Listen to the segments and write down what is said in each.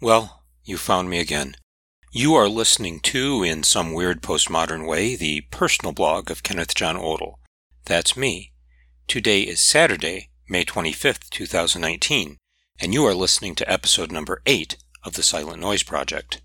Well, you found me again. You are listening to, in some weird postmodern way, the personal blog of Kenneth John Odell. That's me. Today is Saturday, May 25th, 2019, and you are listening to episode number 8 of the Silent Noise Project.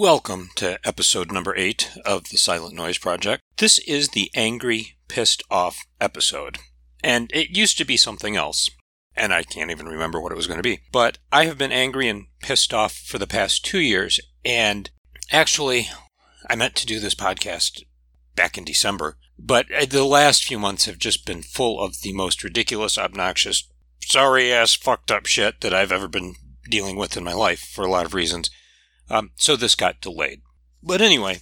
Welcome to episode number 8 of the Silent Noise Project. This is the angry, pissed off episode. And it used to be something else. And I can't even remember what it was going to be. But I have been angry and pissed off for the past two years. And actually, I meant to do this podcast back in December. But uh, the last few months have just been full of the most ridiculous, obnoxious, sorry ass, fucked up shit that I've ever been dealing with in my life for a lot of reasons. Um, so this got delayed. But anyway,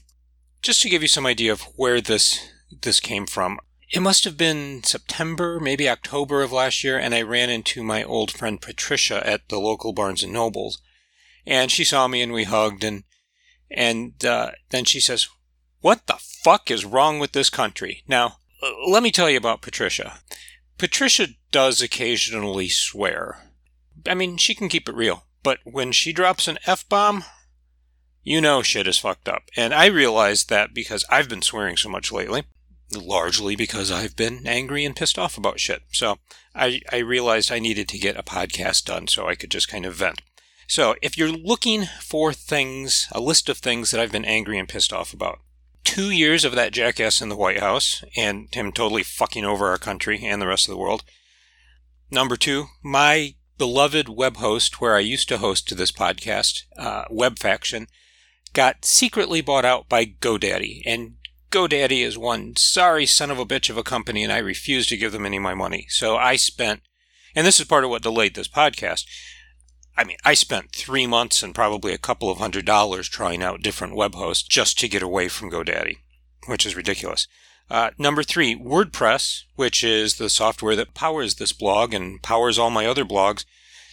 just to give you some idea of where this this came from, it must have been September, maybe October of last year, and I ran into my old friend Patricia at the local Barnes and Nobles, and she saw me and we hugged, and and uh, then she says, "What the fuck is wrong with this country?" Now, let me tell you about Patricia. Patricia does occasionally swear. I mean, she can keep it real, but when she drops an f bomb, you know shit is fucked up. And I realized that because I've been swearing so much lately, largely because I've been angry and pissed off about shit. So I, I realized I needed to get a podcast done so I could just kind of vent. So if you're looking for things, a list of things that I've been angry and pissed off about, two years of that jackass in the White House and him totally fucking over our country and the rest of the world. Number two, my beloved web host where I used to host this podcast, uh, WebFaction, got secretly bought out by GoDaddy. And GoDaddy is one sorry son of a bitch of a company, and I refuse to give them any of my money. So I spent, and this is part of what delayed this podcast. I mean, I spent three months and probably a couple of hundred dollars trying out different web hosts just to get away from GoDaddy, which is ridiculous. Uh, number three, WordPress, which is the software that powers this blog and powers all my other blogs,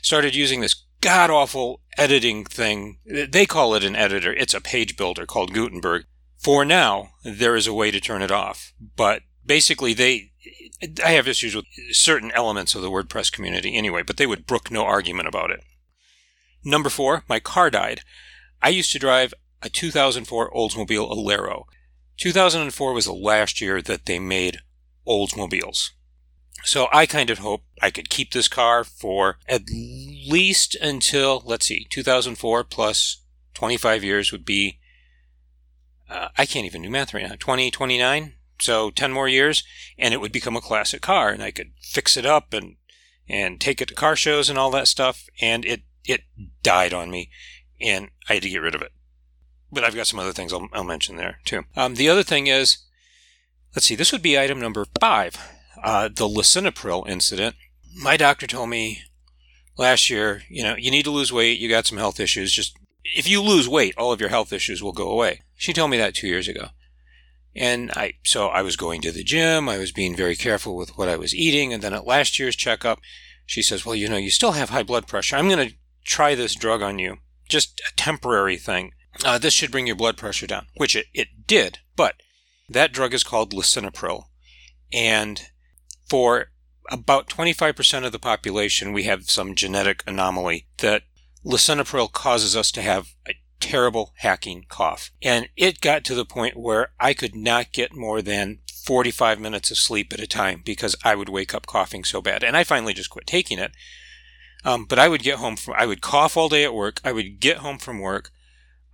started using this god awful editing thing. They call it an editor. It's a page builder called Gutenberg. For now, there is a way to turn it off. But basically, they, I have issues with certain elements of the WordPress community anyway, but they would brook no argument about it. Number four, my car died. I used to drive a 2004 Oldsmobile Alero. 2004 was the last year that they made Oldsmobiles. So I kind of hope I could keep this car for at least until, let's see, 2004 plus 25 years would be, uh, I can't even do math right now, 20, 29? So 10 more years, and it would become a classic car, and I could fix it up and, and take it to car shows and all that stuff, and it, it died on me, and I had to get rid of it. But I've got some other things I'll, I'll mention there too. Um, the other thing is, let's see, this would be item number five uh, the lisinopril incident. My doctor told me last year, you know, you need to lose weight. You got some health issues. Just if you lose weight, all of your health issues will go away. She told me that two years ago. And I, so I was going to the gym. I was being very careful with what I was eating. And then at last year's checkup, she says, well, you know, you still have high blood pressure. I'm going to try this drug on you. Just a temporary thing. Uh, this should bring your blood pressure down, which it, it did. But that drug is called lisinopril. And for about 25% of the population, we have some genetic anomaly that lisinopril causes us to have a terrible hacking cough. And it got to the point where I could not get more than 45 minutes of sleep at a time because I would wake up coughing so bad. And I finally just quit taking it. Um, but I would get home from, I would cough all day at work. I would get home from work.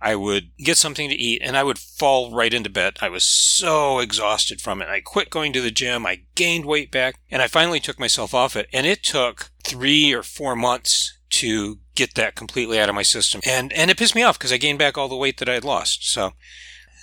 I would get something to eat and I would fall right into bed. I was so exhausted from it. I quit going to the gym. I gained weight back and I finally took myself off it. And it took three or four months to get that completely out of my system. And, and it pissed me off because I gained back all the weight that I had lost. So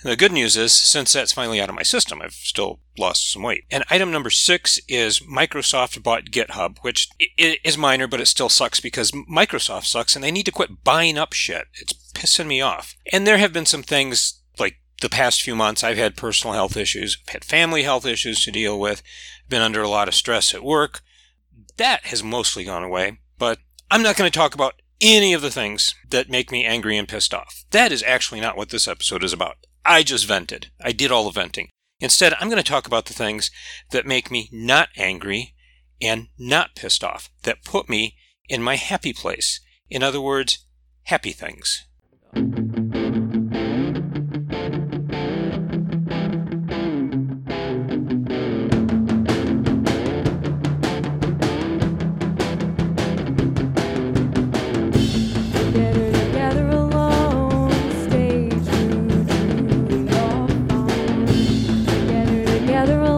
the good news is, since that's finally out of my system, I've still lost some weight. And item number six is Microsoft bought GitHub, which is minor, but it still sucks because Microsoft sucks and they need to quit buying up shit. It's pissing me off. And there have been some things like the past few months, I've had personal health issues, I've had family health issues to deal with, been under a lot of stress at work. That has mostly gone away, but I'm not going to talk about any of the things that make me angry and pissed off. That is actually not what this episode is about. I just vented. I did all the venting. Instead, I'm going to talk about the things that make me not angry and not pissed off, that put me in my happy place. In other words, happy things. That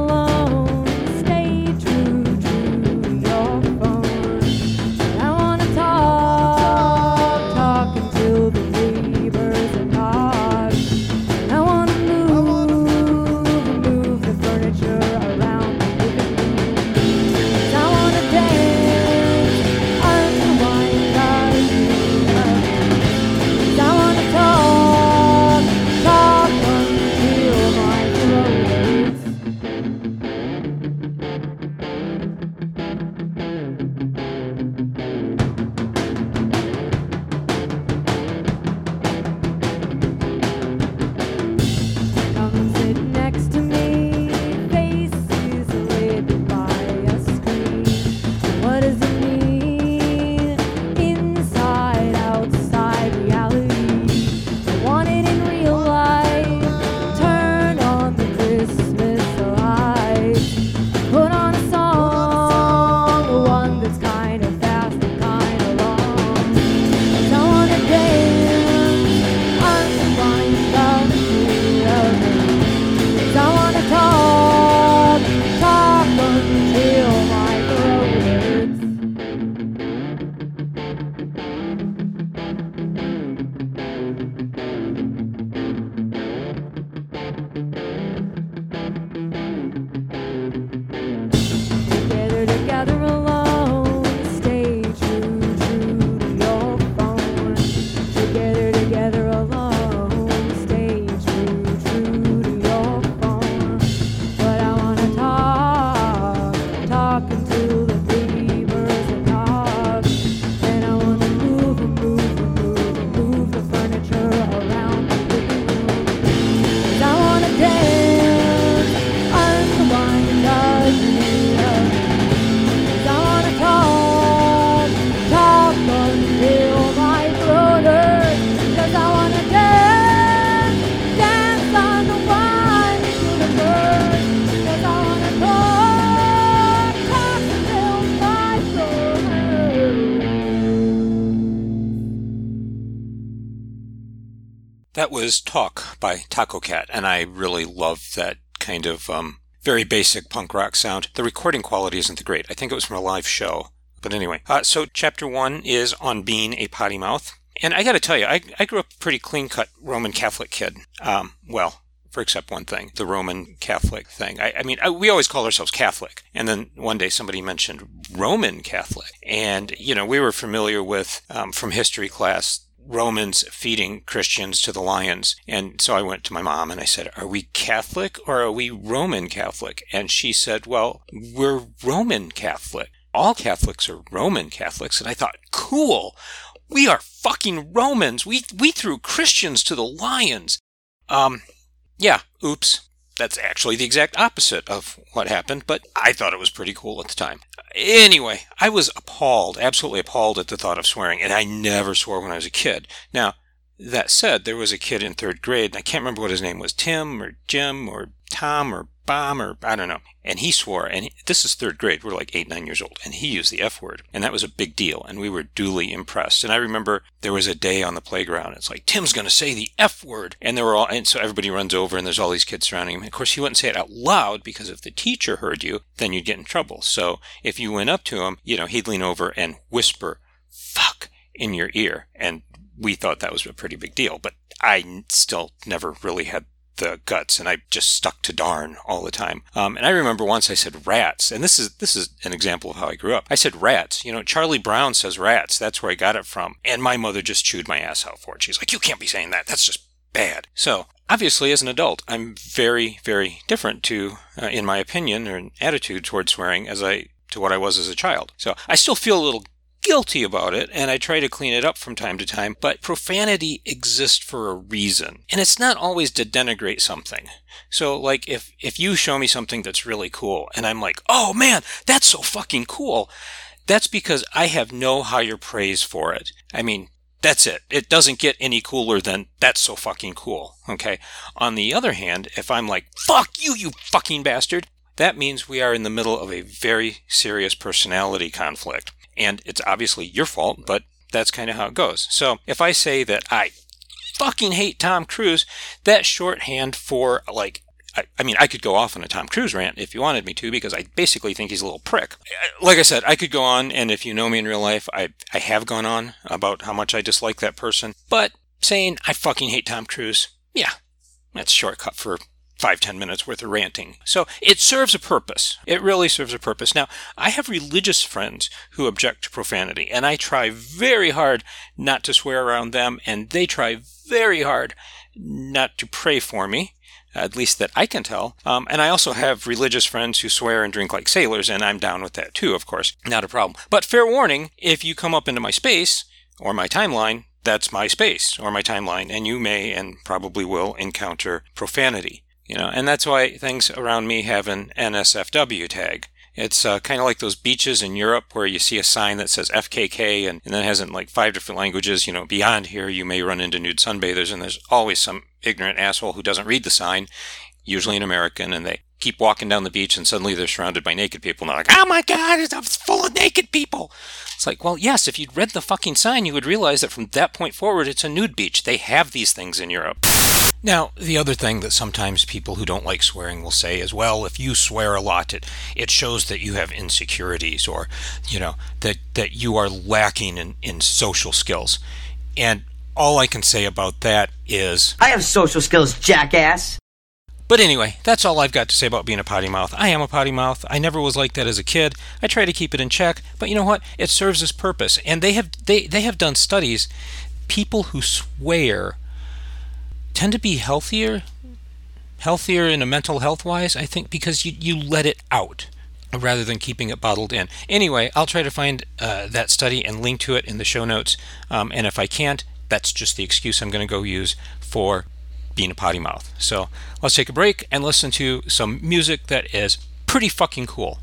was Talk by Tacocat, and I really love that kind of um, very basic punk rock sound. The recording quality isn't great. I think it was from a live show. But anyway, uh, so chapter one is on being a potty mouth. And I got to tell you, I, I grew up a pretty clean cut Roman Catholic kid. Um, well, for except one thing, the Roman Catholic thing. I, I mean, I, we always call ourselves Catholic. And then one day somebody mentioned Roman Catholic. And, you know, we were familiar with, um, from history class, Romans feeding Christians to the lions. And so I went to my mom and I said, Are we Catholic or are we Roman Catholic? And she said, Well, we're Roman Catholic. All Catholics are Roman Catholics. And I thought, Cool. We are fucking Romans. We, we threw Christians to the lions. Um, yeah, oops. That's actually the exact opposite of what happened, but I thought it was pretty cool at the time. Anyway, I was appalled, absolutely appalled at the thought of swearing, and I never swore when I was a kid. Now, that said, there was a kid in third grade, and I can't remember what his name was Tim or Jim or Tom or bomb or I don't know. And he swore, and he, this is third grade. We're like eight, nine years old. And he used the F word. And that was a big deal. And we were duly impressed. And I remember there was a day on the playground. It's like, Tim's going to say the F word. And there were all, and so everybody runs over and there's all these kids surrounding him. Of course, he wouldn't say it out loud because if the teacher heard you, then you'd get in trouble. So if you went up to him, you know, he'd lean over and whisper, fuck in your ear. And we thought that was a pretty big deal. But I still never really had the guts and I just stuck to darn all the time. Um, and I remember once I said rats, and this is this is an example of how I grew up. I said rats. You know, Charlie Brown says rats. That's where I got it from. And my mother just chewed my ass out for it. She's like, you can't be saying that. That's just bad. So obviously, as an adult, I'm very very different to, uh, in my opinion or attitude towards swearing as I to what I was as a child. So I still feel a little guilty about it and I try to clean it up from time to time, but profanity exists for a reason. And it's not always to denigrate something. So like if if you show me something that's really cool and I'm like, "Oh man, that's so fucking cool." That's because I have no higher praise for it. I mean, that's it. It doesn't get any cooler than that's so fucking cool. Okay. On the other hand, if I'm like, fuck you, you fucking bastard, that means we are in the middle of a very serious personality conflict. And it's obviously your fault, but that's kind of how it goes. So if I say that I fucking hate Tom Cruise, that's shorthand for like I, I, mean, I could go off on a Tom Cruise rant if you wanted me to, because I basically think he's a little prick. Uh, like I said, I could go on, and if you know me in real life, I, I have gone on about how much I dislike that person. But saying I fucking hate Tom Cruise, yeah, that's shortcut for five, ten minutes worth of ranting. So it serves a purpose. It really serves a purpose. Now, I have religious friends who object to profanity, and I try very hard not to swear around them, and they try very hard not to pray for me. At least that I can tell. Um, and I also have religious friends who swear and drink like sailors, and I'm down with that too, of course. Not a problem. But fair warning if you come up into my space or my timeline, that's my space or my timeline, and you may and probably will encounter profanity. You know, and that's why things around me have an NSFW tag. It's uh, kind of like those beaches in Europe where you see a sign that says FKK and, and then has it in like five different languages. You know, beyond here, you may run into nude sunbathers, and there's always some ignorant asshole who doesn't read the sign, usually an American, and they keep walking down the beach and suddenly they're surrounded by naked people and they're like, oh my God, it's full of naked people. It's like, well, yes, if you'd read the fucking sign, you would realize that from that point forward, it's a nude beach. They have these things in Europe. Now, the other thing that sometimes people who don't like swearing will say is, well, if you swear a lot, it, it shows that you have insecurities or, you know, that, that you are lacking in, in social skills. And all I can say about that is I have social skills, jackass. But anyway, that's all I've got to say about being a potty mouth. I am a potty mouth. I never was like that as a kid. I try to keep it in check, but you know what? It serves its purpose. And they have they, they have done studies. People who swear tend to be healthier, healthier in a mental health wise, I think, because you, you let it out rather than keeping it bottled in. Anyway, I'll try to find uh, that study and link to it in the show notes. Um, and if I can't, that's just the excuse I'm going to go use for being a potty mouth. So let's take a break and listen to some music that is pretty fucking cool.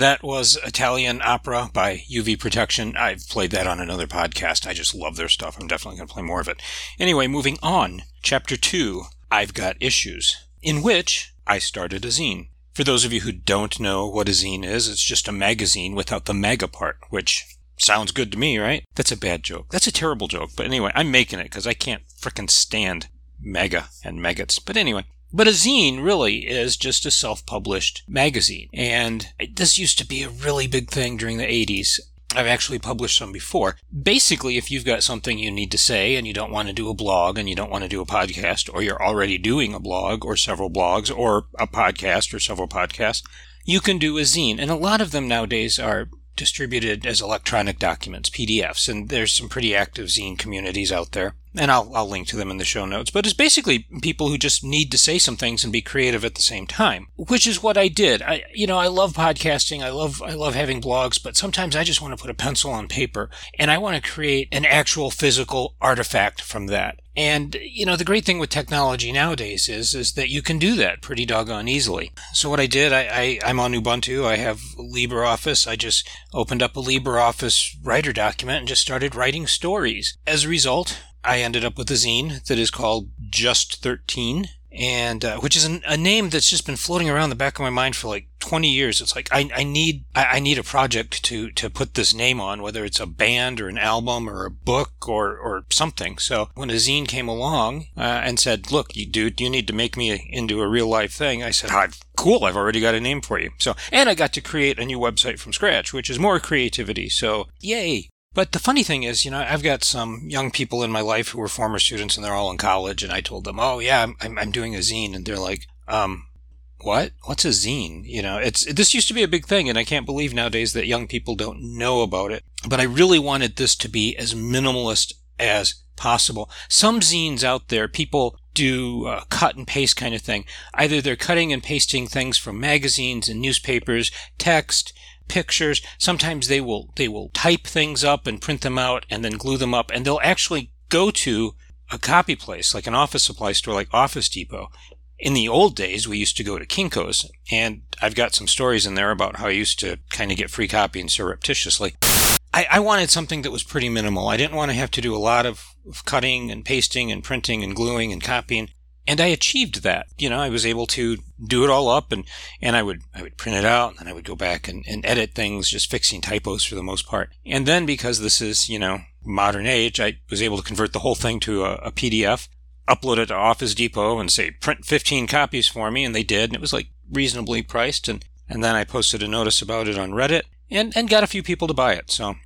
That was Italian Opera by UV Protection. I've played that on another podcast. I just love their stuff. I'm definitely going to play more of it. Anyway, moving on. Chapter 2 I've Got Issues, in which I started a zine. For those of you who don't know what a zine is, it's just a magazine without the mega part, which sounds good to me, right? That's a bad joke. That's a terrible joke. But anyway, I'm making it because I can't frickin' stand mega and maggots. But anyway, but a zine really is just a self published magazine. And this used to be a really big thing during the 80s. I've actually published some before. Basically, if you've got something you need to say and you don't want to do a blog and you don't want to do a podcast, or you're already doing a blog or several blogs or a podcast or several podcasts, you can do a zine. And a lot of them nowadays are distributed as electronic documents, PDFs, and there's some pretty active zine communities out there and I'll, I'll link to them in the show notes, but it's basically people who just need to say some things and be creative at the same time, which is what I did. I, you know, I love podcasting. I love, I love having blogs, but sometimes I just want to put a pencil on paper and I want to create an actual physical artifact from that. And, you know, the great thing with technology nowadays is, is that you can do that pretty doggone easily. So what I did, I, I, I'm on Ubuntu. I have LibreOffice. I just opened up a LibreOffice writer document and just started writing stories. As a result, I ended up with a zine that is called Just 13, and uh, which is an, a name that's just been floating around the back of my mind for like 20 years. It's like I, I need I, I, need a project to to put this name on, whether it's a band or an album or a book or or something. So when a zine came along uh, and said, "Look, you dude, you need to make me into a real life thing," I said, "I've cool, I've already got a name for you." So and I got to create a new website from scratch, which is more creativity. So yay! But the funny thing is, you know, I've got some young people in my life who are former students and they're all in college. And I told them, oh, yeah, I'm, I'm doing a zine. And they're like, um, what? What's a zine? You know, it's, this used to be a big thing. And I can't believe nowadays that young people don't know about it. But I really wanted this to be as minimalist as possible. Some zines out there, people do uh, cut and paste kind of thing. Either they're cutting and pasting things from magazines and newspapers, text, pictures. Sometimes they will they will type things up and print them out and then glue them up and they'll actually go to a copy place like an office supply store like Office Depot. In the old days, we used to go to Kinko's, and I've got some stories in there about how I used to kind of get free copying surreptitiously. I, I, wanted something that was pretty minimal. I didn't want to have to do a lot of, of cutting and pasting and printing and gluing and copying and I achieved that. You know, I was able to do it all up and, and I would, I would print it out and then I would go back and, and edit things, just fixing typos for the most part. And then because this is, you know, modern age, I was able to convert the whole thing to a, a PDF, upload it to Office Depot and say, print 15 copies for me. And they did. And it was like reasonably priced. And, and then I posted a notice about it on Reddit and, and got a few people to buy it. So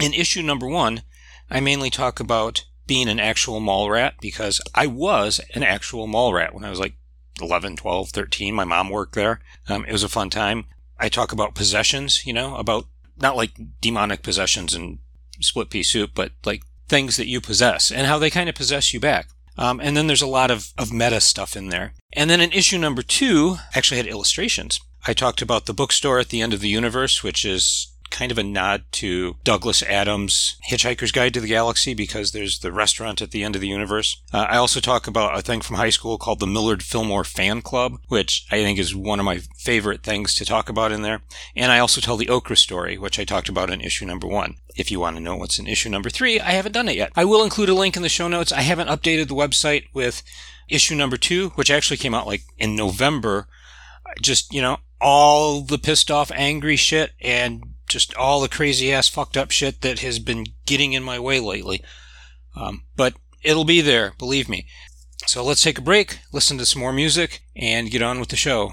in issue number one, I mainly talk about being an actual mall rat because I was an actual mall rat when I was like 11, 12, 13. My mom worked there. Um, it was a fun time. I talk about possessions, you know, about not like demonic possessions and split pea soup, but like things that you possess and how they kind of possess you back. Um, and then there's a lot of, of meta stuff in there. And then in issue number two, actually had illustrations. I talked about the bookstore at the end of the universe, which is kind of a nod to Douglas Adams' Hitchhiker's Guide to the Galaxy because there's the restaurant at the end of the universe. Uh, I also talk about a thing from high school called the Millard Fillmore Fan Club, which I think is one of my favorite things to talk about in there. And I also tell the Okra story, which I talked about in issue number one. If you want to know what's in issue number three, I haven't done it yet. I will include a link in the show notes. I haven't updated the website with issue number two, which actually came out like in November. Just, you know, all the pissed off, angry shit and just all the crazy ass fucked up shit that has been getting in my way lately. Um, but it'll be there, believe me. So let's take a break, listen to some more music, and get on with the show.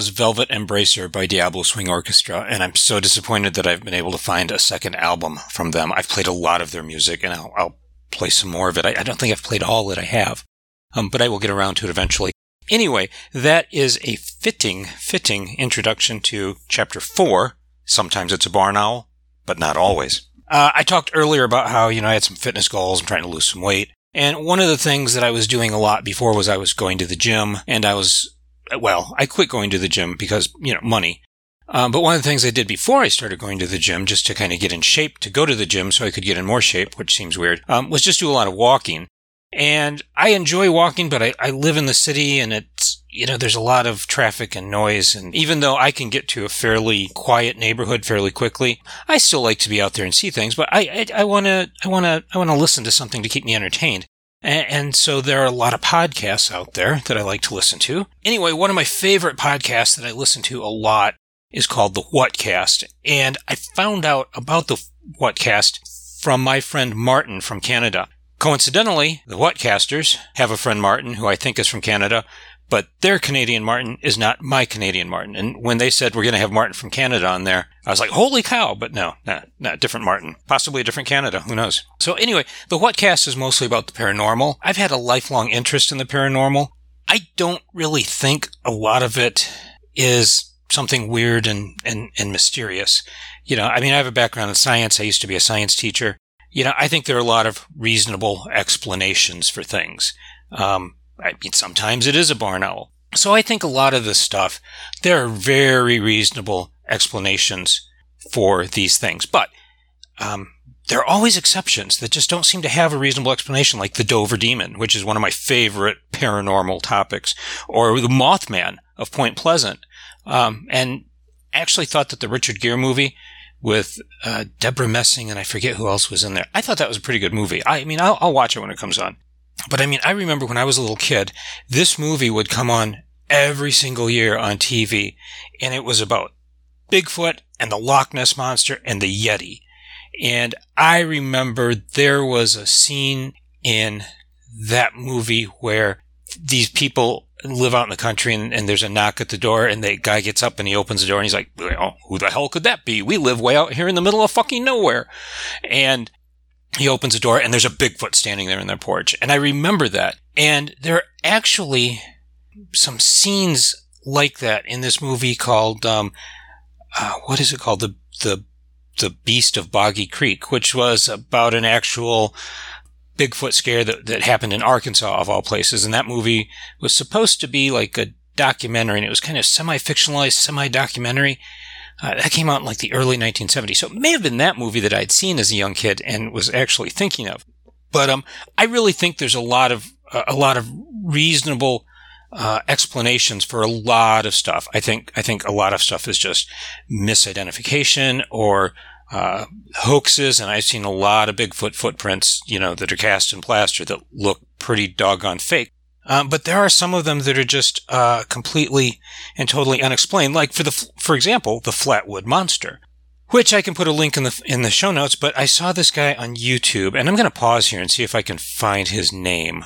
Was Velvet Embracer by Diablo Swing Orchestra, and I'm so disappointed that I've been able to find a second album from them. I've played a lot of their music, and I'll, I'll play some more of it. I, I, don't think I've played all that I have, um, but I will get around to it eventually. Anyway, that is a fitting, fitting introduction to chapter four. Sometimes it's a barn owl, but not always. Uh, I talked earlier about how, you know, I had some fitness goals. I'm trying to lose some weight. And one of the things that I was doing a lot before was I was going to the gym and I was, well, I quit going to the gym because, you know, money. Um, but one of the things I did before I started going to the gym, just to kind of get in shape to go to the gym so I could get in more shape, which seems weird, um, was just do a lot of walking. And I enjoy walking, but I, I live in the city and it's, you know, there's a lot of traffic and noise. And even though I can get to a fairly quiet neighborhood fairly quickly, I still like to be out there and see things, but I, I, want to, I want to, I want to listen to something to keep me entertained. And, so there are a lot of podcasts out there that I like to listen to. Anyway, one of my favorite podcasts that I listen to a lot is called the Whatcast. And I found out about the Whatcast from my friend Martin from Canada. Coincidentally, the Whatcasters have a friend Martin who I think is from Canada, but their Canadian Martin is not my Canadian Martin. And when they said we're going to have Martin from Canada on there, I was like, holy cow, but no, not, not different Martin. Possibly a different Canada. Who knows? So anyway, the Whatcast is mostly about the paranormal. I've had a lifelong interest in the paranormal. I don't really think a lot of it is something weird and, and, and mysterious. You know, I mean, I have a background in science. I used to be a science teacher you know, I think there are a lot of reasonable explanations for things. Um, I mean, sometimes it is a barn owl. So I think a lot of this stuff, there are very reasonable explanations for these things. But um, there are always exceptions that just don't seem to have a reasonable explanation, like the Dover Demon, which is one of my favorite paranormal topics, or the Mothman of Point Pleasant. Um, and actually thought that the Richard Gere movie with uh, Debra Messing and I forget who else was in there. I thought that was a pretty good movie. I mean, I'll, I'll watch it when it comes on. But I mean, I remember when I was a little kid, this movie would come on every single year on TV, and it was about Bigfoot and the Loch Ness Monster and the Yeti. And I remember there was a scene in that movie where these people live out in the country and, and, there's a knock at the door and the guy gets up and he opens the door and he's like, well, who the hell could that be? We live way out here in the middle of fucking nowhere. And he opens the door and there's a Bigfoot standing there in their porch. And I remember that. And there are actually some scenes like that in this movie called, um, uh, what is it called? The, the, the Beast of Boggy Creek, which was about an actual, Bigfoot scare that, that happened in Arkansas of all places. And that movie was supposed to be like a documentary and it was kind of semi-fictionalized, semi-documentary. Uh, that came out in like the early 1970s. So it may have been that movie that I'd seen as a young kid and was actually thinking of. But, um, I really think there's a lot of, uh, a lot of reasonable, uh, explanations for a lot of stuff. I think, I think a lot of stuff is just misidentification or, uh, hoaxes, and I've seen a lot of Bigfoot footprints, you know, that are cast in plaster that look pretty doggone fake. Um, but there are some of them that are just uh, completely and totally unexplained. Like for the, for example, the Flatwood Monster, which I can put a link in the in the show notes. But I saw this guy on YouTube, and I'm going to pause here and see if I can find his name.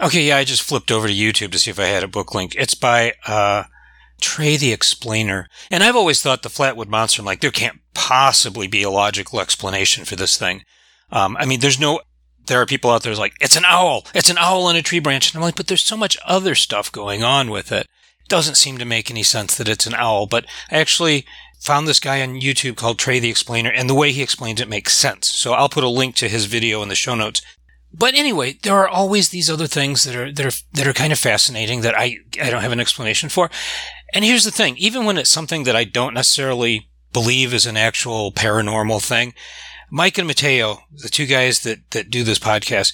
Okay, yeah, I just flipped over to YouTube to see if I had a book link. It's by uh, Trey the Explainer. And I've always thought the Flatwood Monster, I'm like, there can't possibly be a logical explanation for this thing. Um, I mean, there's no, there are people out there like, it's an owl, it's an owl on a tree branch. And I'm like, but there's so much other stuff going on with it. It doesn't seem to make any sense that it's an owl, but I actually found this guy on YouTube called Trey the Explainer, and the way he explains it makes sense. So I'll put a link to his video in the show notes. But anyway, there are always these other things that are that are that are kind of fascinating that I I don't have an explanation for. And here's the thing, even when it's something that I don't necessarily believe is an actual paranormal thing, Mike and Mateo, the two guys that that do this podcast,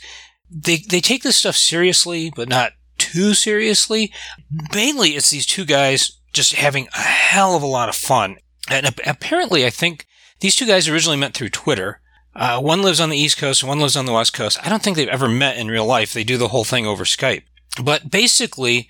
they they take this stuff seriously, but not too seriously. Mainly it's these two guys just having a hell of a lot of fun. And apparently I think these two guys originally met through Twitter uh, one lives on the East Coast, one lives on the West Coast. I don't think they've ever met in real life. They do the whole thing over Skype. But basically,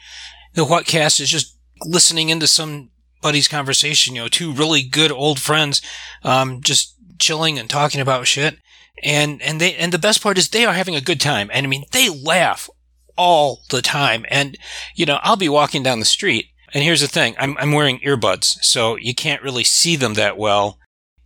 the Whatcast is just listening into somebody's conversation. You know, two really good old friends, um, just chilling and talking about shit. And and they and the best part is they are having a good time. And I mean, they laugh all the time. And you know, I'll be walking down the street And here's the thing I'm, I'm wearing earbuds, so you can't really see them that well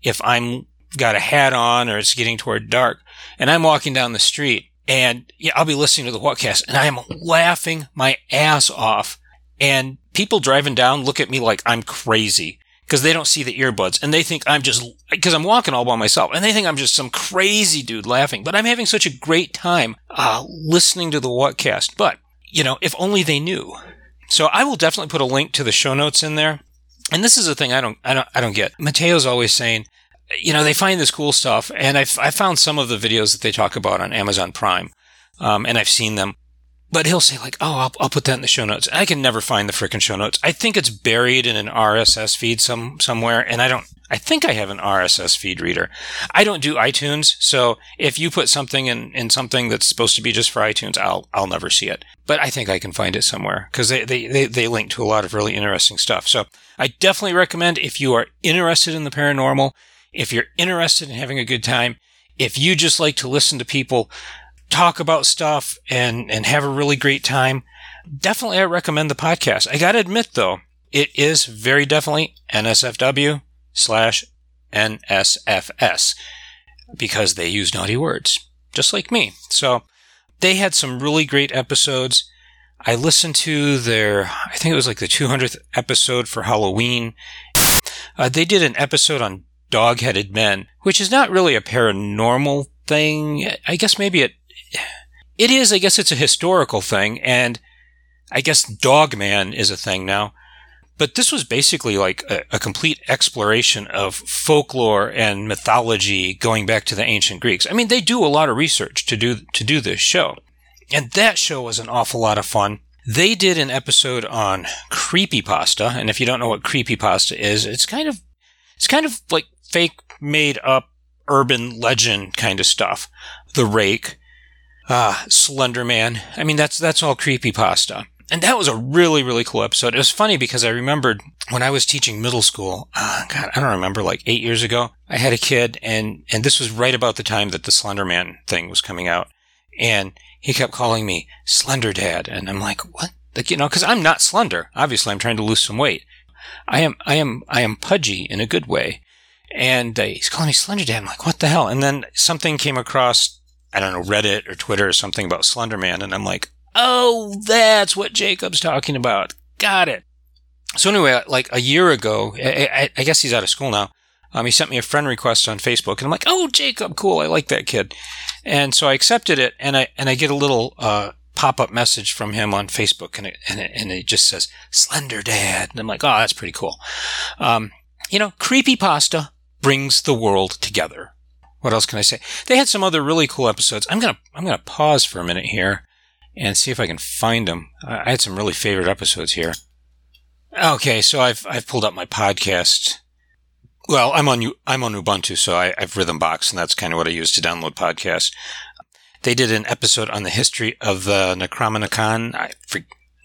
if I'm got a hat on or it's getting toward dark and I'm walking down the street and yeah, I'll be listening to the Whatcast and I am laughing my ass off. And people driving down look at me like I'm crazy because they don't see the earbuds and they think I'm just, because I'm walking all by myself and they think I'm just some crazy dude laughing. But I'm having such a great time uh, listening to the Whatcast. But, you know, if only they knew. So I will definitely put a link to the show notes in there. And this is a thing I don't, I don't, I don't get. Mateo's always saying, you know, they find this cool stuff, and I've I found some of the videos that they talk about on Amazon Prime, um, and I've seen them. But he'll say like, "Oh, I'll, I'll put that in the show notes." I can never find the freaking show notes. I think it's buried in an RSS feed some somewhere, and I don't. I think I have an RSS feed reader. I don't do iTunes, so if you put something in, in something that's supposed to be just for iTunes, I'll I'll never see it. But I think I can find it somewhere because they, they, they, they link to a lot of really interesting stuff. So I definitely recommend if you are interested in the paranormal, if you're interested in having a good time, if you just like to listen to people talk about stuff and, and have a really great time, definitely I recommend the podcast. I gotta admit though, it is very definitely NSFW slash NSFS because they use naughty words, just like me. So they had some really great episodes. I listened to their, I think it was like the 200th episode for Halloween. Uh, they did an episode on dog headed men, which is not really a paranormal thing. I guess maybe it, it is. I guess it's a historical thing. And I guess dog man is a thing now. But this was basically like a, a, complete exploration of folklore and mythology going back to the ancient Greeks. I mean, they do a lot of research to do, to do this show. And that show was an awful lot of fun. They did an episode on creepypasta. And if you don't know what creepypasta is, it's kind of, it's kind of like fake made up urban legend kind of stuff. The Rake, uh, Slender Man. I mean, that's, that's all creepypasta. And that was a really, really cool episode. It was funny because I remembered when I was teaching middle school, uh, God, I don't remember, like eight years ago, I had a kid and, and this was right about the time that the Slender Man thing was coming out. And he kept calling me Slender Dad. And I'm like, what? Like, you know, cause I'm not slender. Obviously, I'm trying to lose some weight. I am, I am, I am pudgy in a good way. And uh, he's calling me Slender Dad. I'm like, what the hell? And then something came across, I don't know, Reddit or Twitter or something about Slender Man. And I'm like, oh, that's what Jacob's talking about. Got it. So anyway, like a year ago, I, I, guess he's out of school now. Um, he sent me a friend request on Facebook, and I'm like, "Oh, Jacob, cool! I like that kid." And so I accepted it, and I and I get a little uh, pop up message from him on Facebook, and it, and it, and it just says "Slender Dad," and I'm like, "Oh, that's pretty cool." Um, you know, creepy pasta brings the world together. What else can I say? They had some other really cool episodes. I'm gonna I'm gonna pause for a minute here and see if I can find them. I had some really favorite episodes here. Okay, so I've I've pulled up my podcast. Well, I'm on I'm on Ubuntu, so I, have Rhythmbox, and that's kind of what I use to download podcasts. They did an episode on the history of the Necronomicon. I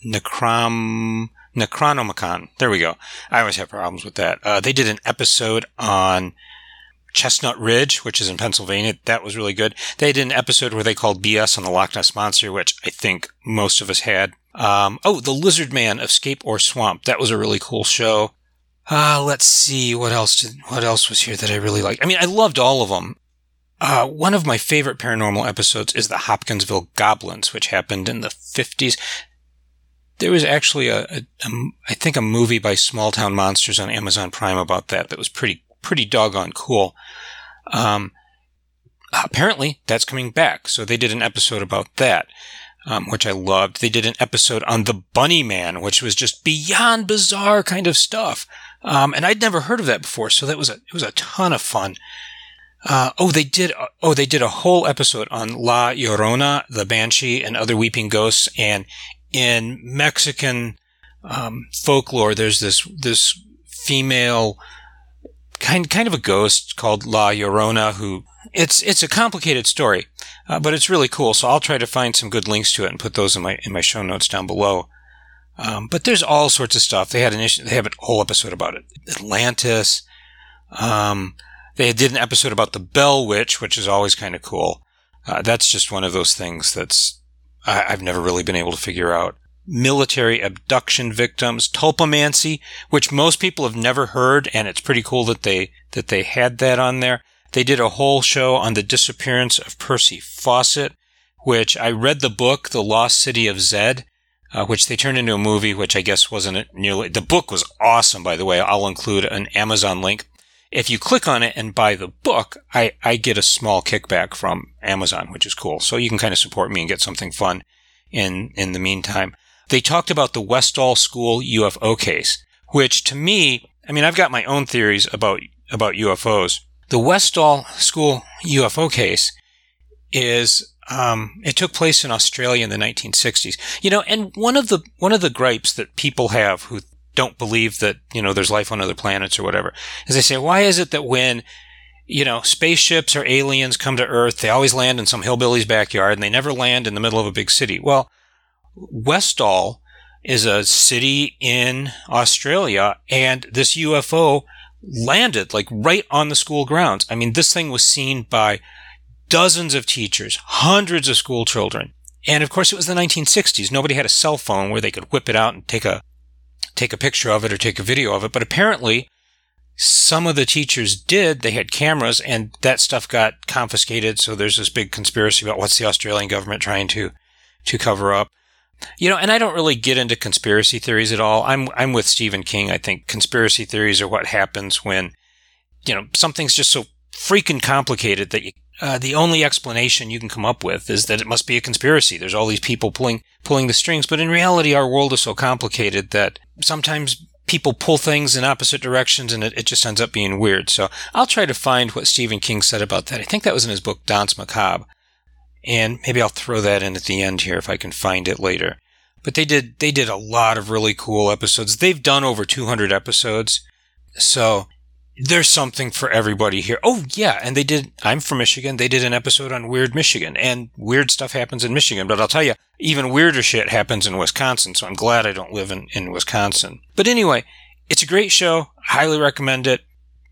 Necrom Necronomicon. There we go. I always have problems with that. Uh, they did an episode on Chestnut Ridge, which is in Pennsylvania. That was really good. They did an episode where they called BS on the Loch Ness Monster, which I think most of us had. Um, oh, The Lizard Man of Scape Ore Swamp. That was a really cool show. Uh, let's see what else did, what else was here that I really liked. I mean, I loved all of them. Uh, one of my favorite paranormal episodes is the Hopkinsville Goblins, which happened in the 50s. There was actually a, a, a I think a movie by Small Town Monsters on Amazon Prime about that that was pretty pretty doggone cool. Um, apparently that's coming back. So they did an episode about that, um, which I loved. They did an episode on the Bunny Man, which was just beyond bizarre kind of stuff. Um, and I'd never heard of that before. So that was a, it was a ton of fun. Uh, oh, they did. Oh, they did a whole episode on La Llorona, the Banshee, and other weeping ghosts. And in Mexican um, folklore, there's this this female kind kind of a ghost called La Llorona who it's it's a complicated story, uh, but it's really cool. So I'll try to find some good links to it and put those in my in my show notes down below. Um, but there's all sorts of stuff. They had an issue, they have a whole episode about it. Atlantis. Um, they did an episode about the Bell Witch, which is always kind of cool. Uh, that's just one of those things that's I, have never really been able to figure out. Military abduction victims, tulpamancy, which most people have never heard, and it's pretty cool that they that they had that on there. They did a whole show on the disappearance of Percy Fawcett, which I read the book, The Lost City of Zed, uh, which they turned into a movie, which I guess wasn't nearly. The book was awesome, by the way. I'll include an Amazon link. If you click on it and buy the book, I, I get a small kickback from Amazon, which is cool. So you can kind of support me and get something fun in, in the meantime. They talked about the Westall School UFO case, which to me, I mean, I've got my own theories about, about UFOs. The Westall School UFO case is, um, it took place in Australia in the 1960s. You know, and one of the, one of the gripes that people have who don't believe that, you know, there's life on other planets or whatever. is they say, why is it that when, you know, spaceships or aliens come to Earth, they always land in some hillbilly's backyard and they never land in the middle of a big city? Well, Westall is a city in Australia and this UFO landed like right on the school grounds. I mean, this thing was seen by dozens of teachers, hundreds of school children. And of course, it was the 1960s. Nobody had a cell phone where they could whip it out and take a take a picture of it or take a video of it. But apparently, some of the teachers did. They had cameras, and that stuff got confiscated. So there's this big conspiracy about what's the Australian government trying to to cover up. You know, and I don't really get into conspiracy theories at all. I'm I'm with Stephen King. I think conspiracy theories are what happens when you know something's just so freaking complicated that you uh, the only explanation you can come up with is that it must be a conspiracy. There's all these people pulling pulling the strings, but in reality, our world is so complicated that sometimes people pull things in opposite directions, and it, it just ends up being weird. So I'll try to find what Stephen King said about that. I think that was in his book Danse Macabre, and maybe I'll throw that in at the end here if I can find it later. But they did they did a lot of really cool episodes. They've done over 200 episodes, so there's something for everybody here. Oh yeah, and they did. I'm from Michigan. They did an episode on weird Michigan, and weird stuff happens in Michigan. But I'll tell you, even weirder shit happens in Wisconsin. So I'm glad I don't live in in Wisconsin. But anyway, it's a great show. Highly recommend it.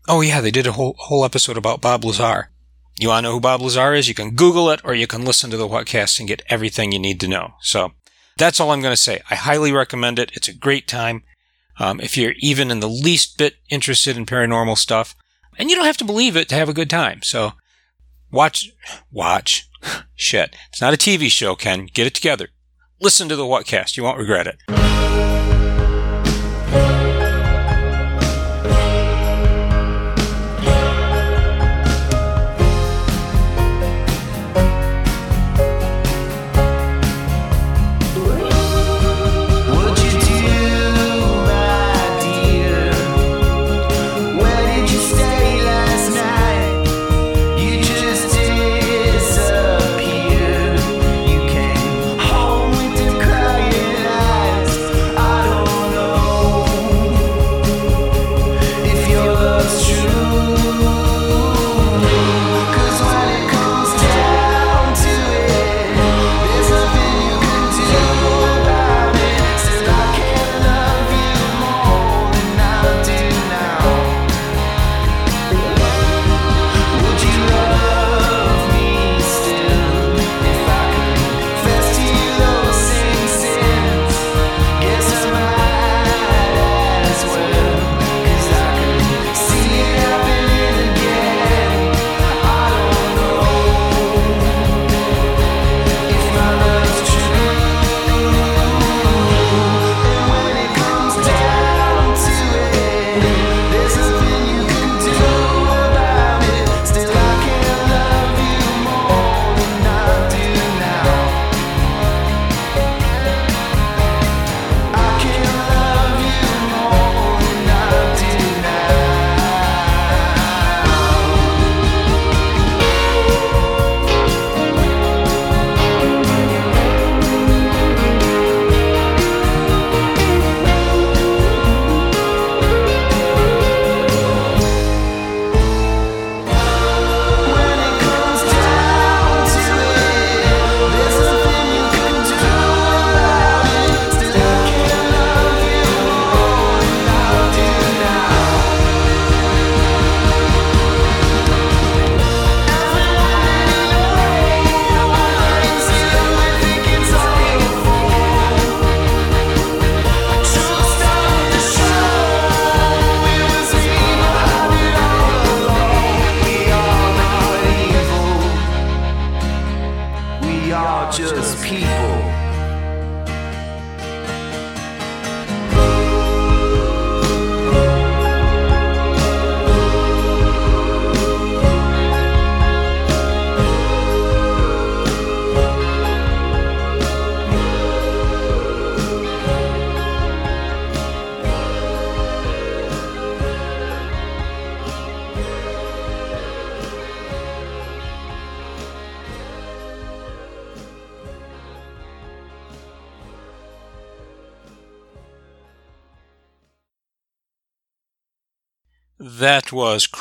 Oh yeah, they did a whole whole episode about Bob Lazar. You want to know who Bob Lazar is? You can Google it, or you can listen to the Whatcast and get everything you need to know. So that's all I'm going to say. I highly recommend it. It's a great time. Um, if you're even in the least bit interested in paranormal stuff, and you don't have to believe it to have a good time. So watch, watch. Shit. It's not a TV show, Ken. Get it together. Listen to the Whatcast. You won't regret it.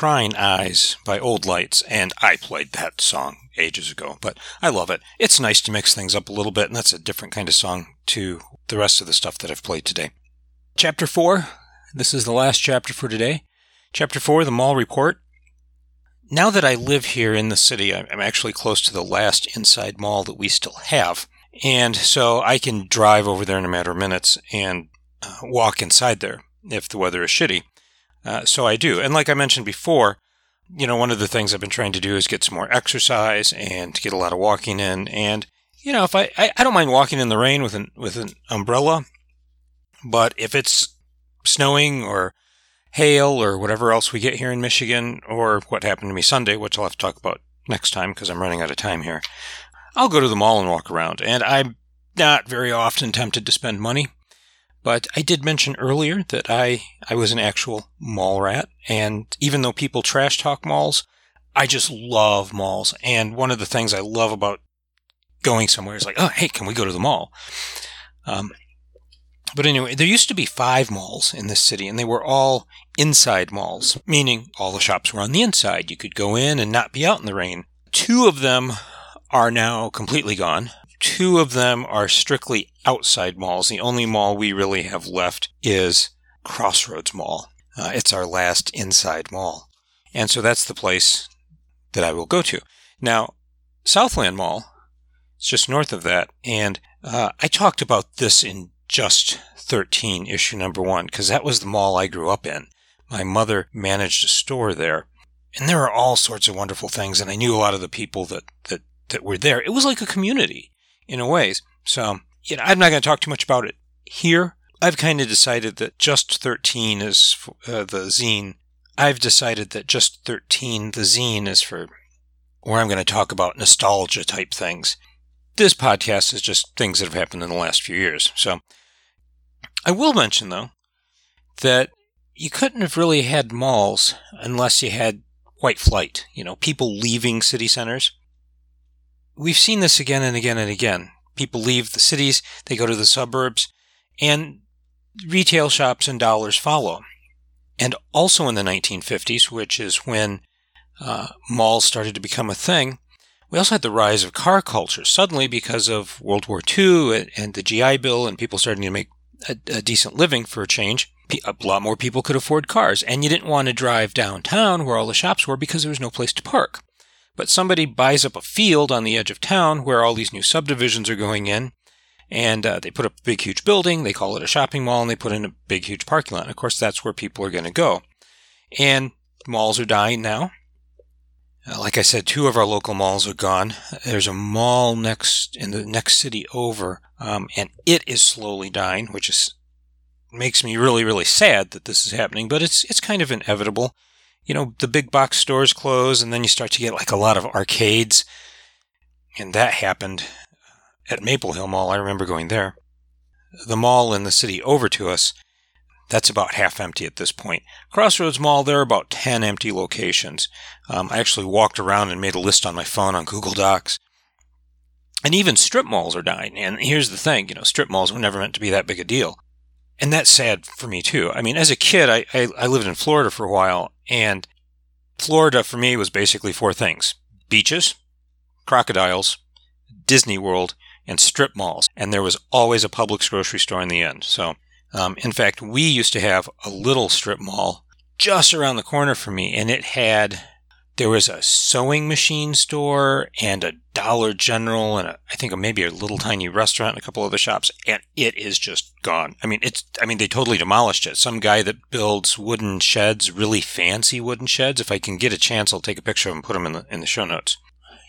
Crying Eyes by Old Lights, and I played that song ages ago, but I love it. It's nice to mix things up a little bit, and that's a different kind of song to the rest of the stuff that I've played today. Chapter 4. This is the last chapter for today. Chapter 4, The Mall Report. Now that I live here in the city, I'm actually close to the last inside mall that we still have. And so I can drive over there in a matter of minutes and uh, walk inside there if the weather is shitty. Uh, so I do. And like I mentioned before, you know, one of the things I've been trying to do is get some more exercise and get a lot of walking in. And, you know, if I, I, I don't mind walking in the rain with an, with an umbrella, but if it's snowing or hail or whatever else we get here in Michigan or what happened to me Sunday, which I'll have to talk about next time because I'm running out of time here, I'll go to the mall and walk around. And I'm not very often tempted to spend money. But I did mention earlier that I, I was an actual mall rat. And even though people trash talk malls, I just love malls. And one of the things I love about going somewhere is like, oh, hey, can we go to the mall? Um, but anyway, there used to be five malls in this city, and they were all inside malls, meaning all the shops were on the inside. You could go in and not be out in the rain. Two of them are now completely gone. Two of them are strictly outside malls. The only mall we really have left is Crossroads Mall. Uh, it's our last inside mall. And so that's the place that I will go to. Now, Southland Mall is just north of that. And uh, I talked about this in just 13, issue number one, because that was the mall I grew up in. My mother managed a store there. And there are all sorts of wonderful things. And I knew a lot of the people that, that, that were there. It was like a community in a ways. So, you know, I'm not going to talk too much about it here. I've kind of decided that just 13 is uh, the zine. I've decided that just 13, the zine, is for where I'm going to talk about nostalgia type things. This podcast is just things that have happened in the last few years. So, I will mention though that you couldn't have really had malls unless you had white flight, you know, people leaving city centers we've seen this again and again and again. People leave the cities, they go to the suburbs, and retail shops and dollars follow. And also in the 1950s, which is when uh, malls started to become a thing, we also had the rise of car culture. Suddenly, because of World War II and, the GI Bill, and people starting to make a, a decent living for a change, a lot more people could afford cars. And you didn't want to drive downtown where all the shops were because there was no place to park. But somebody buys up a field on the edge of town where all these new subdivisions are going in, and uh, they put up a big, huge building. They call it a shopping mall, and they put in a big, huge parking lot. And of course, that's where people are going to go. And malls are dying now. Uh, like I said, two of our local malls are gone. There's a mall next in the next city over, um, and it is slowly dying, which is makes me really, really sad that this is happening. But it's it's kind of inevitable you know, the big box stores close and then you start to get like a lot of arcades. And that happened at Maple Hill Mall. I remember going there. The mall in the city over to us, that's about half empty at this point. Crossroads Mall, there are about 10 empty locations. Um, I actually walked around and made a list on my phone on Google Docs. And even strip malls are dying. And here's the thing, you know, strip malls were never meant to be that big a deal. And that's sad for me too. I mean, as a kid, I, I, I lived in Florida for a while and Florida for me was basically four things beaches, crocodiles, Disney World, and strip malls. And there was always a Publix grocery store in the end. So, um, in fact, we used to have a little strip mall just around the corner from me, and it had there was a sewing machine store and a Dollar General and a, I think maybe a little tiny restaurant and a couple other shops, and it is just gone. I mean, it's I mean they totally demolished it. Some guy that builds wooden sheds, really fancy wooden sheds. If I can get a chance, I'll take a picture of him and put them in the in the show notes.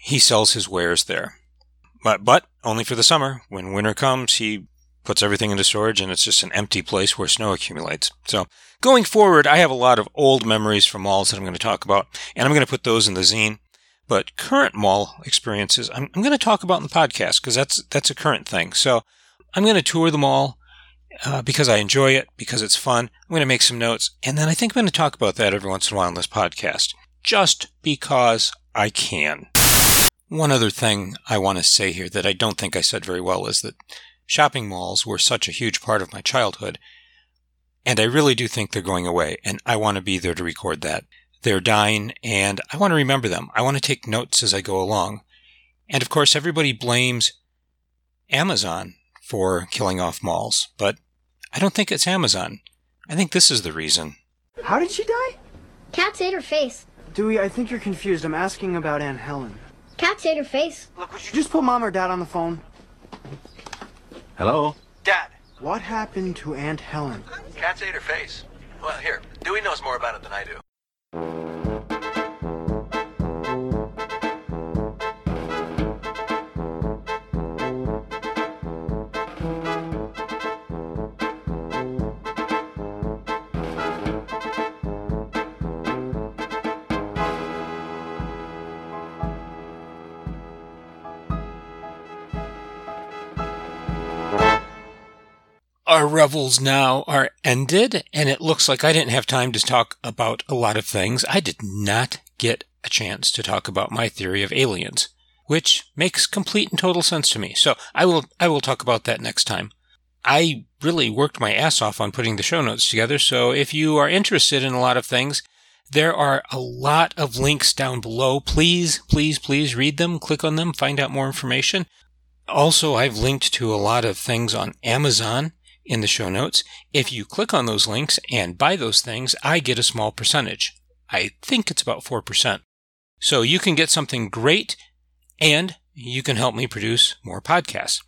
He sells his wares there. But but only for the summer. When winter comes, he puts everything into storage and it's just an empty place where snow accumulates. So going forward, I have a lot of old memories from malls that I'm going to talk about, and I'm going to put those in the zine. But current mall experiences, I'm, I'm going to talk about in the podcast because that's that's a current thing. So I'm going to tour the mall uh, because I enjoy it, because it's fun. I'm going to make some notes, and then I think I'm going to talk about that every once in a while on this podcast, just because I can. One other thing I want to say here that I don't think I said very well is that shopping malls were such a huge part of my childhood, and I really do think they're going away, and I want to be there to record that. They're dying, and I want to remember them. I want to take notes as I go along. And of course, everybody blames Amazon for killing off malls, but I don't think it's Amazon. I think this is the reason. How did she die? Cats ate her face. Dewey, I think you're confused. I'm asking about Aunt Helen. Cats ate her face. Look, would you just put mom or dad on the phone? Hello? Dad, what happened to Aunt Helen? Cats ate her face. Well, here, Dewey knows more about it than I do. Our revels now are ended, and it looks like I didn't have time to talk about a lot of things. I did not get a chance to talk about my theory of aliens, which makes complete and total sense to me. So I will I will talk about that next time. I really worked my ass off on putting the show notes together, so if you are interested in a lot of things, there are a lot of links down below. Please, please, please read them, click on them, find out more information. Also, I've linked to a lot of things on Amazon in the show notes. If you click on those links and buy those things, I get a small percentage. I think it's about 4%. So you can get something great and you can help me produce more podcasts.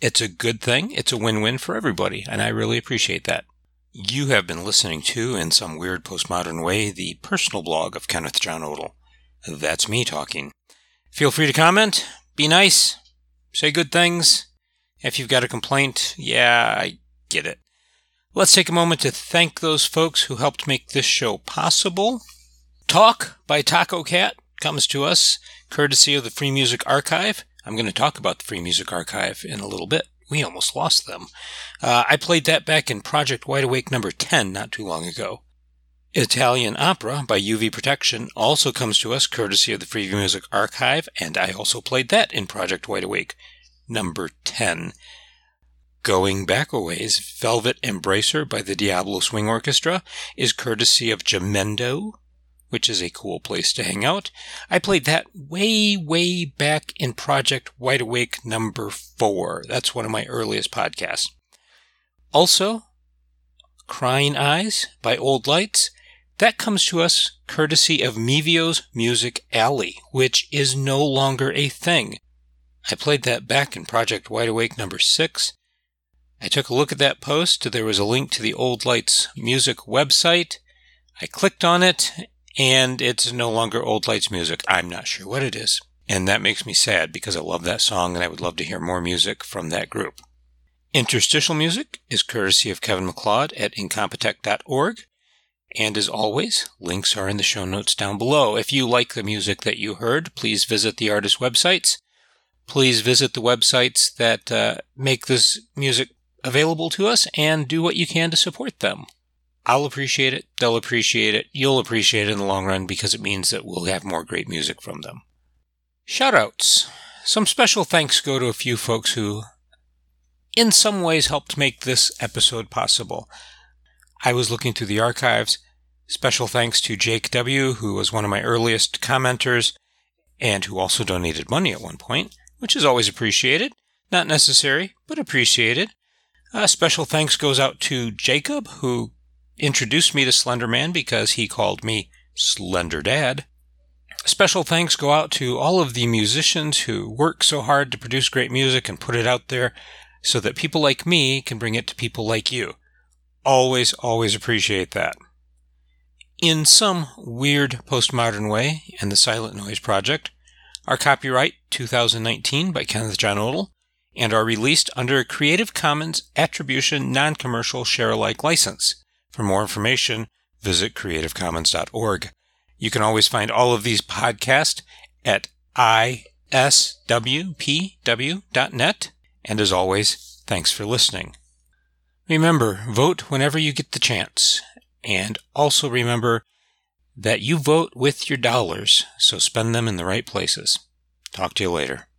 It's a good thing. It's a win-win for everybody, and I really appreciate that. You have been listening to, in some weird postmodern way, the personal blog of Kenneth John Odell. That's me talking. Feel free to comment, be nice, say good things. If you've got a complaint, yeah, I get it. Let's take a moment to thank those folks who helped make this show possible. Talk by Tacocat comes to us courtesy of the Free Music Archive. I'm going to talk about the Free Music Archive in a little bit. We almost lost them. Uh, I played that back in Project Wide Awake number 10 not too long ago. Italian Opera by UV Protection also comes to us courtesy of the Free Music Archive, and I also played that in Project Wide Awake number 10. Going Back a Ways, Velvet Embracer by the Diablo Swing Orchestra is courtesy of Jamendo, which is a cool place to hang out. I played that way, way back in Project Wide Awake number 4. That's one of my earliest podcasts. Also, Crying Eyes by Old Lights. That comes to us courtesy of Mevio's Music Alley, which is no longer a thing. I played that back in Project Wide Awake number 6. I took a look at that post. There was a link to the Old Lights music website. I clicked on it, and it's no longer Old Lights music. I'm not sure what it is. And that makes me sad because I love that song and I would love to hear more music from that group. Interstitial music is courtesy of Kevin MacLeod at incompetech.org. And as always, links are in the show notes down below. If you like the music that you heard, please visit the artist websites. Please visit the websites that uh, make this music available to us and do what you can to support them. I'll appreciate it. They'll appreciate it. You'll appreciate it in the long run because it means that we'll have more great music from them. Shoutouts. Some special thanks go to a few folks who, in some ways, helped make this episode possible. I was looking through the archives. Special thanks to Jake W., who was one of my earliest commenters and who also donated money at one point, which is always appreciated. Not necessary, but appreciated. Uh, special thanks goes out to Jacob, who introduced me to Slender Man because he called me Slender Dad. Special thanks go out to all of the musicians who work so hard to produce great music and put it out there so that people like me can bring it to people like you. Always, always appreciate that. In some weird postmodern way, in the Silent Noise Project, are copyright 2019 by Kenneth John Odell and are released under a Creative Commons Attribution Non-Commercial Share-alike license. For more information, visit creativecommons.org. You can always find all of these podcasts at iswpw.net. And as always, thanks for listening. Remember, vote whenever you get the chance. And also remember that you vote with your dollars, so spend them in the right places. Talk to you later.